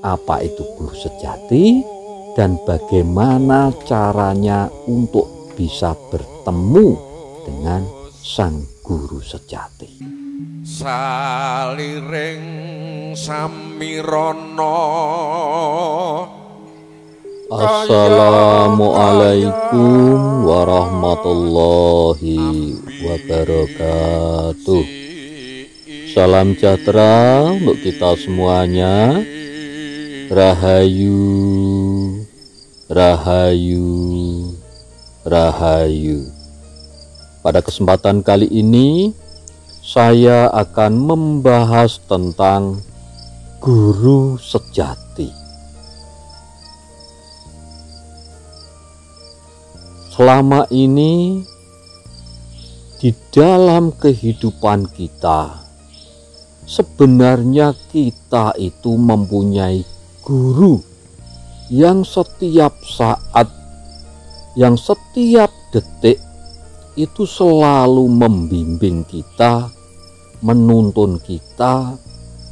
apa itu guru sejati dan bagaimana caranya untuk bisa bertemu dengan sang guru sejati. Saliring samirono Assalamualaikum warahmatullahi wabarakatuh. Salam sejahtera untuk kita semuanya. Rahayu, Rahayu, Rahayu. Pada kesempatan kali ini, saya akan membahas tentang guru sejati. Selama ini, di dalam kehidupan kita, sebenarnya kita itu mempunyai guru yang setiap saat, yang setiap detik itu selalu membimbing kita, menuntun kita,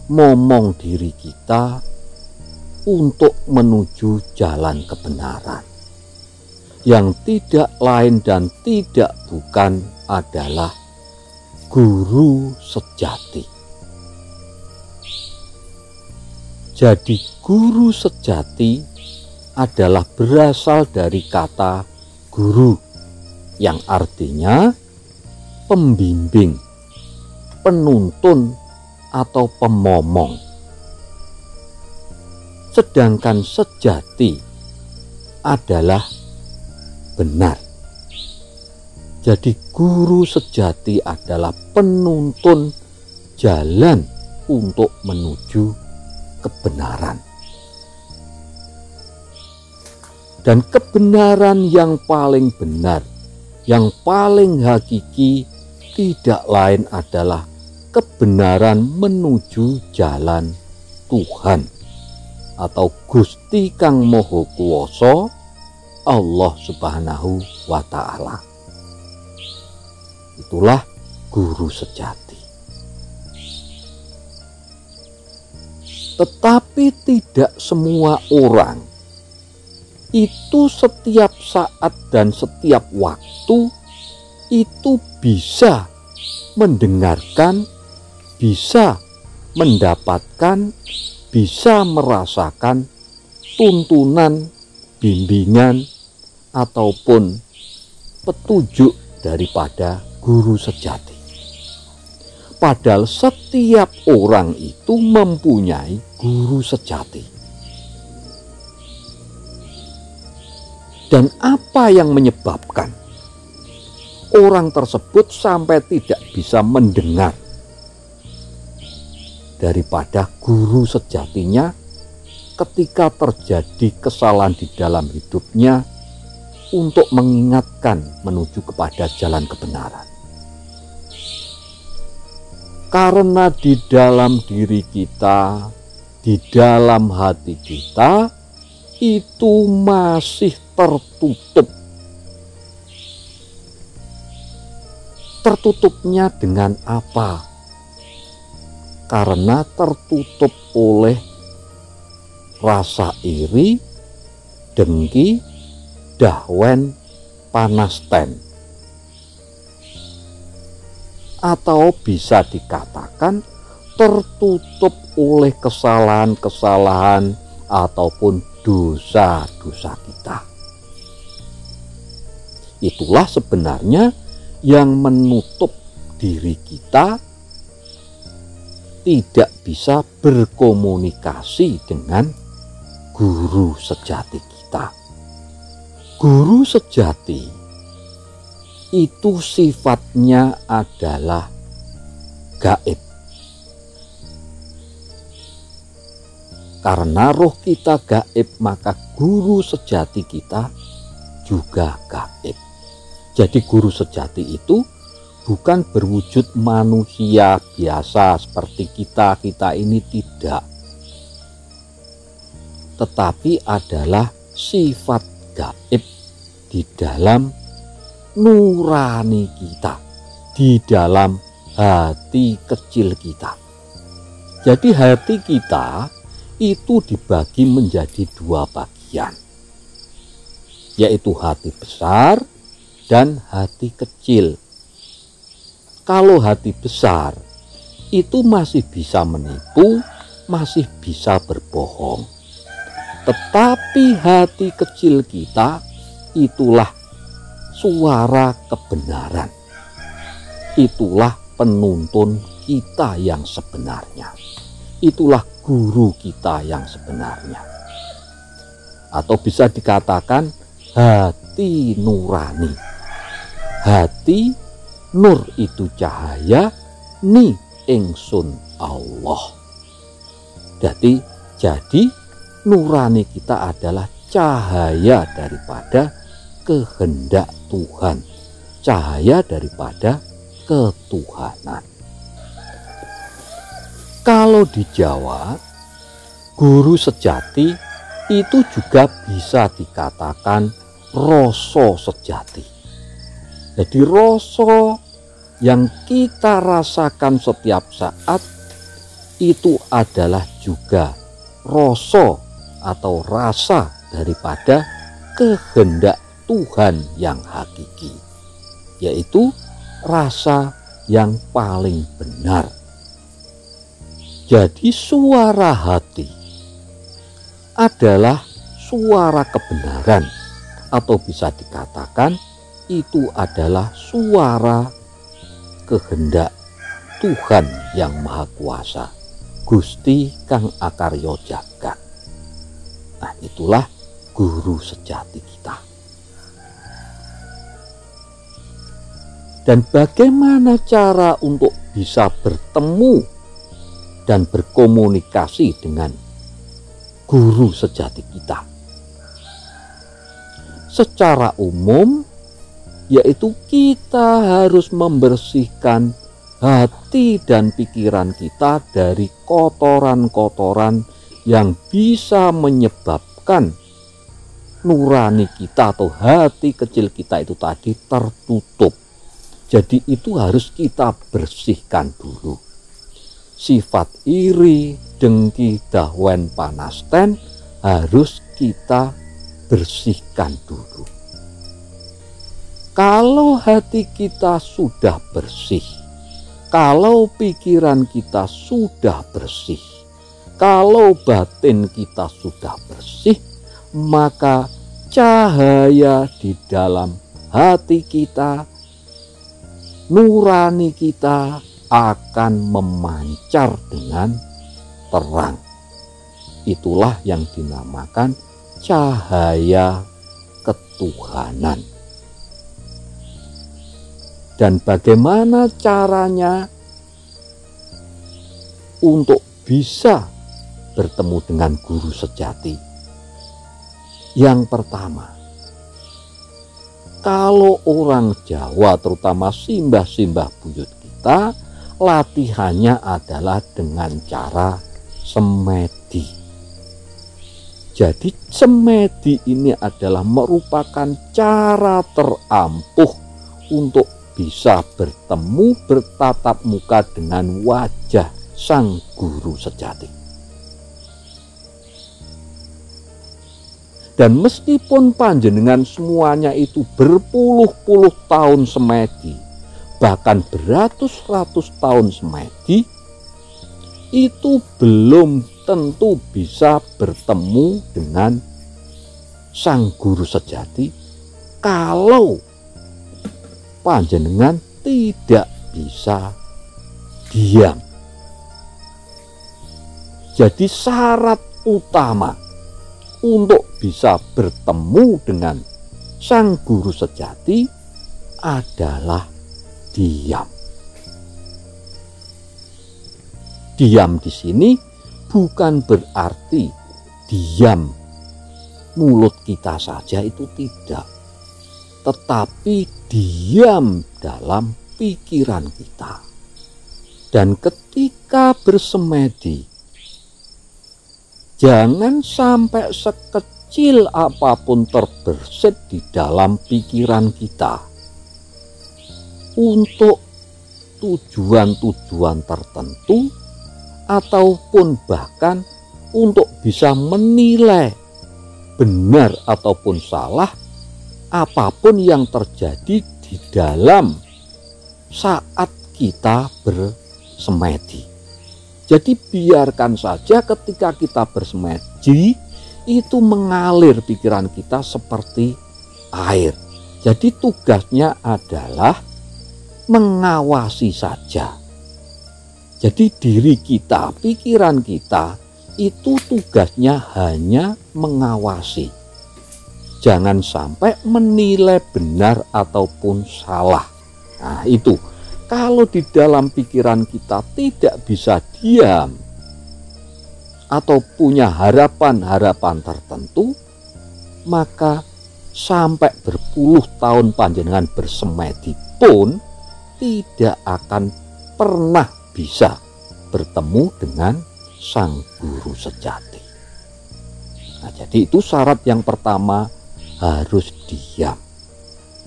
ngomong diri kita untuk menuju jalan kebenaran. Yang tidak lain dan tidak bukan adalah guru sejati. Jadi guru sejati adalah berasal dari kata guru yang artinya pembimbing, penuntun atau pemomong. Sedangkan sejati adalah benar. Jadi guru sejati adalah penuntun jalan untuk menuju kebenaran. Dan kebenaran yang paling benar, yang paling hakiki tidak lain adalah kebenaran menuju jalan Tuhan atau Gusti Kang Moho Kuwoso Allah Subhanahu wa taala. Itulah guru sejati. Tetapi tidak semua orang itu setiap saat dan setiap waktu itu bisa mendengarkan, bisa mendapatkan, bisa merasakan tuntunan, bimbingan, ataupun petunjuk daripada guru sejati. Padahal setiap orang itu mempunyai guru sejati. Dan apa yang menyebabkan orang tersebut sampai tidak bisa mendengar daripada guru sejatinya ketika terjadi kesalahan di dalam hidupnya untuk mengingatkan menuju kepada jalan kebenaran. Karena di dalam diri kita, di dalam hati kita, itu masih tertutup. Tertutupnya dengan apa? Karena tertutup oleh rasa iri, dengki, dahwen, panas ten atau bisa dikatakan tertutup oleh kesalahan-kesalahan ataupun dosa-dosa kita. Itulah sebenarnya yang menutup diri kita tidak bisa berkomunikasi dengan guru sejati kita. Guru sejati itu sifatnya adalah gaib. Karena roh kita gaib, maka guru sejati kita juga gaib. Jadi guru sejati itu bukan berwujud manusia biasa seperti kita, kita ini tidak. Tetapi adalah sifat gaib di dalam nurani kita di dalam hati kecil kita. Jadi hati kita itu dibagi menjadi dua bagian, yaitu hati besar dan hati kecil. Kalau hati besar itu masih bisa menipu, masih bisa berbohong. Tetapi hati kecil kita itulah suara kebenaran. Itulah penuntun kita yang sebenarnya. Itulah guru kita yang sebenarnya. Atau bisa dikatakan hati nurani. Hati nur itu cahaya, ni ingsun Allah. Jadi, jadi nurani kita adalah cahaya daripada kehendak Tuhan, cahaya daripada ketuhanan. Kalau di Jawa, guru sejati itu juga bisa dikatakan rasa sejati. Jadi rasa yang kita rasakan setiap saat itu adalah juga rasa atau rasa daripada kehendak Tuhan yang hakiki, yaitu rasa yang paling benar. Jadi, suara hati adalah suara kebenaran, atau bisa dikatakan itu adalah suara kehendak Tuhan yang Maha Kuasa, Gusti Kang Akaryo Jagat. Nah, itulah guru sejati kita. Dan bagaimana cara untuk bisa bertemu dan berkomunikasi dengan guru sejati kita? Secara umum, yaitu kita harus membersihkan hati dan pikiran kita dari kotoran-kotoran yang bisa menyebabkan nurani kita atau hati kecil kita itu tadi tertutup. Jadi itu harus kita bersihkan dulu. Sifat iri, dengki, dahwen, panasten harus kita bersihkan dulu. Kalau hati kita sudah bersih, kalau pikiran kita sudah bersih, kalau batin kita sudah bersih, maka cahaya di dalam hati kita, nurani kita akan memancar dengan terang. Itulah yang dinamakan cahaya ketuhanan. Dan bagaimana caranya untuk bisa bertemu dengan guru sejati. Yang pertama, kalau orang Jawa terutama simbah-simbah buyut kita, latihannya adalah dengan cara semedi. Jadi semedi ini adalah merupakan cara terampuh untuk bisa bertemu bertatap muka dengan wajah sang guru sejati. Dan meskipun panjenengan semuanya itu berpuluh-puluh tahun semedi, bahkan beratus-ratus tahun semedi, itu belum tentu bisa bertemu dengan sang guru sejati kalau panjenengan tidak bisa diam. Jadi syarat utama untuk bisa bertemu dengan sang guru sejati adalah diam. Diam di sini bukan berarti diam mulut kita saja itu tidak, tetapi diam dalam pikiran kita. Dan ketika bersemedi, jangan sampai sekecil apa pun terbersit di dalam pikiran kita untuk tujuan-tujuan tertentu ataupun bahkan untuk bisa menilai benar ataupun salah apa pun yang terjadi di dalam saat kita bersemedi. Jadi biarkan saja ketika kita bersemedi itu mengalir pikiran kita seperti air. Jadi tugasnya adalah mengawasi saja. Jadi diri kita, pikiran kita itu tugasnya hanya mengawasi. Jangan sampai menilai benar ataupun salah. Nah, itu kalau di dalam pikiran kita tidak bisa diam atau punya harapan-harapan tertentu, maka sampai berpuluh tahun panjenengan bersemedi pun tidak akan pernah bisa bertemu dengan sang guru sejati. Nah, jadi itu syarat yang pertama harus diam,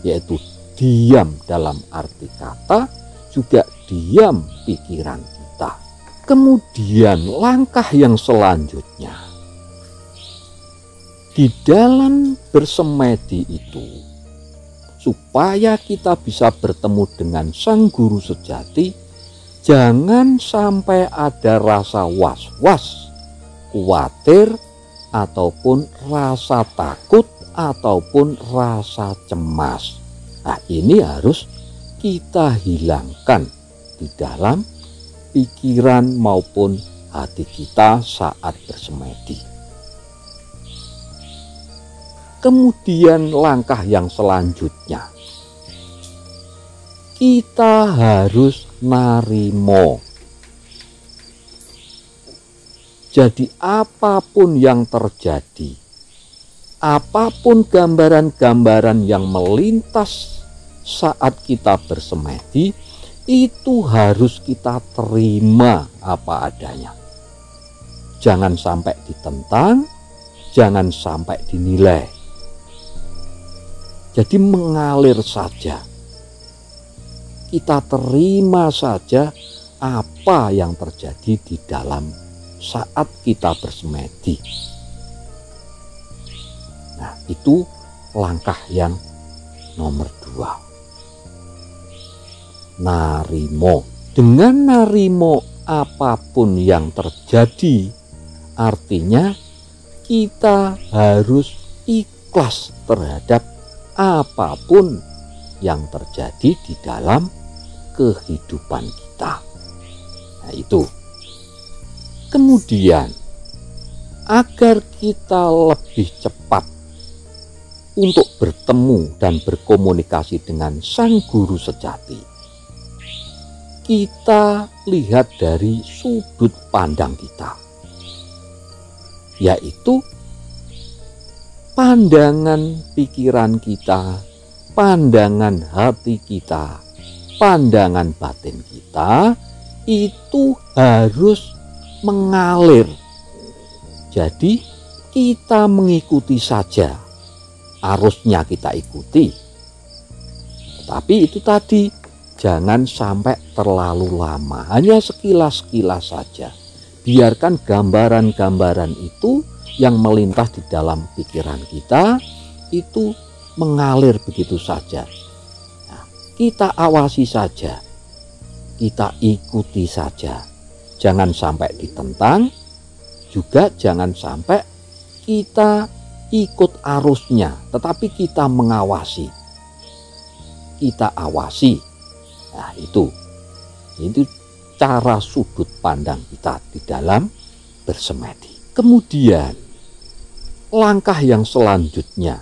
yaitu diam dalam arti kata juga diam pikiran kita. Kemudian langkah yang selanjutnya di dalam bersemedi itu supaya kita bisa bertemu dengan sang guru sejati jangan sampai ada rasa was-was, khawatir ataupun rasa takut ataupun rasa cemas. Nah, ini harus kita hilangkan di dalam pikiran maupun hati kita saat bersemedi. Kemudian langkah yang selanjutnya kita harus narimo. Jadi apa pun yang terjadi, apa pun gambaran-gambaran yang melintas saat kita bersemedi itu harus kita terima apa adanya. Jangan sampai ditentang, jangan sampai dinilai. Jadi mengalir saja. Kita terima saja apa yang terjadi di dalam saat kita bersemedi. Nah, itu langkah yang nomor dua narimo. Dengan narimo apa pun yang terjadi, artinya kita harus ikhlas terhadap apa pun yang terjadi di dalam kehidupan kita. Nah, itu. Kemudian, agar kita lebih cepat untuk bertemu dan berkomunikasi dengan Sang Guru Sejati, kita lihat dari sudut pandang kita, yaitu pandangan pikiran kita, pandangan hati kita, pandangan batin kita itu harus mengalir. Jadi, kita mengikuti saja, arusnya kita ikuti. Tapi itu tadi Jangan sampai terlalu lama, hanya sekilas-sekilas saja. Biarkan gambaran-gambaran itu yang melintas di dalam pikiran kita itu mengalir begitu saja. Nah, kita awasi saja, kita ikuti saja. Jangan sampai ditentang, juga jangan sampai kita ikut arusnya, tetapi kita mengawasi. Kita awasi Nah, itu itu cara sudut pandang kita di dalam bersemedi. Kemudian langkah yang selanjutnya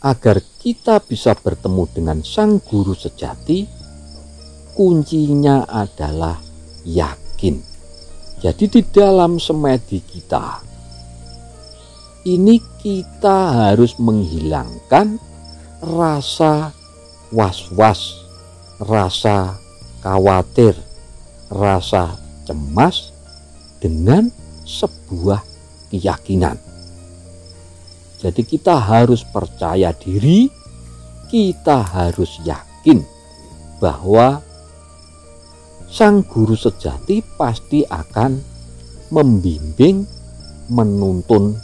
agar kita bisa bertemu dengan sang guru sejati kuncinya adalah yakin. Jadi di dalam semedi kita ini kita harus menghilangkan rasa was-was, rasa khawatir, rasa cemas dengan sebuah keyakinan. Jadi kita harus percaya diri, kita harus yakin bahwa sang guru sejati pasti akan membimbing, menuntun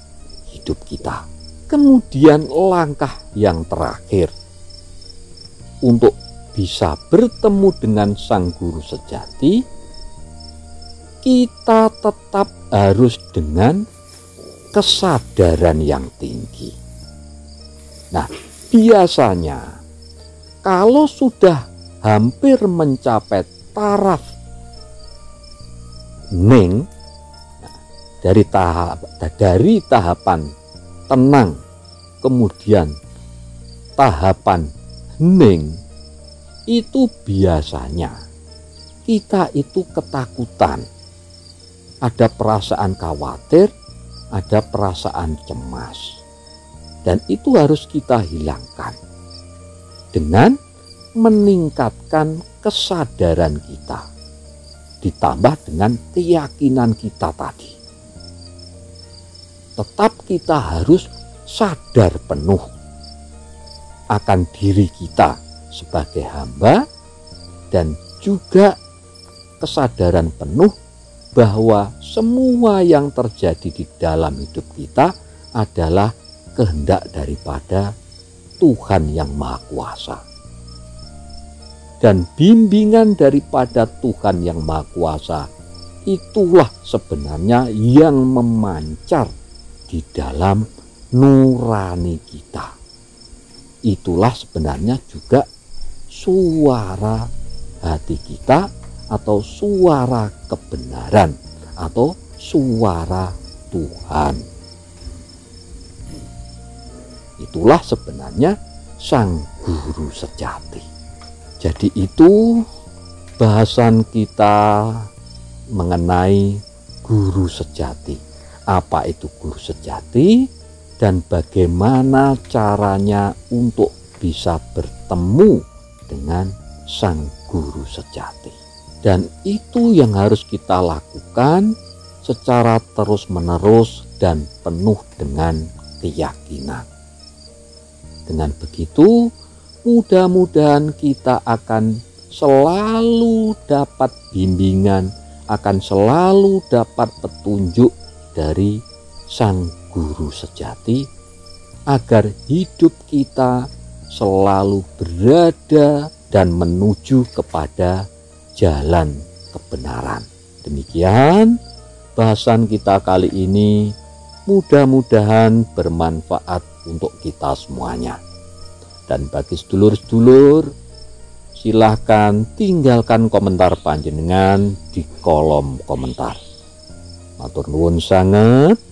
hidup kita. Kemudian langkah yang terakhir untuk bisa bertemu dengan sang guru sejati, kita tetap harus dengan kesadaran yang tinggi. Nah, biasanya kalau sudah hampir mencapai taraf ning dari tahap dari tahapan tenang kemudian tahapan hening itu biasanya kita itu ketakutan. Ada perasaan khawatir ada perasaan cemas. Dan itu harus kita hilangkan. Dengan meningkatkan kesadaran kita. Ditambah dengan keyakinan kita tadi. Tetap kita harus sadar penuh akan diri kita sebagai hamba dan juga kesadaran penuh bahwa semua yang terjadi di dalam hidup kita adalah kehendak daripada Tuhan yang Maha Kuasa. Dan bimbingan daripada Tuhan yang Maha Kuasa itulah sebenarnya yang memancar di dalam nurani kita. Itulah sebenarnya juga suara hati kita atau suara kebenaran atau suara Tuhan. itulah sebenarnya sang guru sejati. Jadi itu bahasan kita mengenai guru sejati. Apa itu guru sejati dan bagaimana caranya untuk bisa bertemu dengan sang guru sejati. Dan itu yang harus kita lakukan secara terus-menerus dan penuh dengan keyakinan. Dengan begitu, mudah-mudahan kita akan selalu dapat bimbingan, akan selalu dapat petunjuk dari Sang Guru sejati, agar hidup kita selalu berada dan menuju kepada jalan kebenaran. Demikian bahasan kita kali ini mudah-mudahan bermanfaat untuk kita semuanya. Dan bagi sedulur-sedulur, silahkan tinggalkan komentar panjenengan di kolom komentar. Matur nuwun sangat.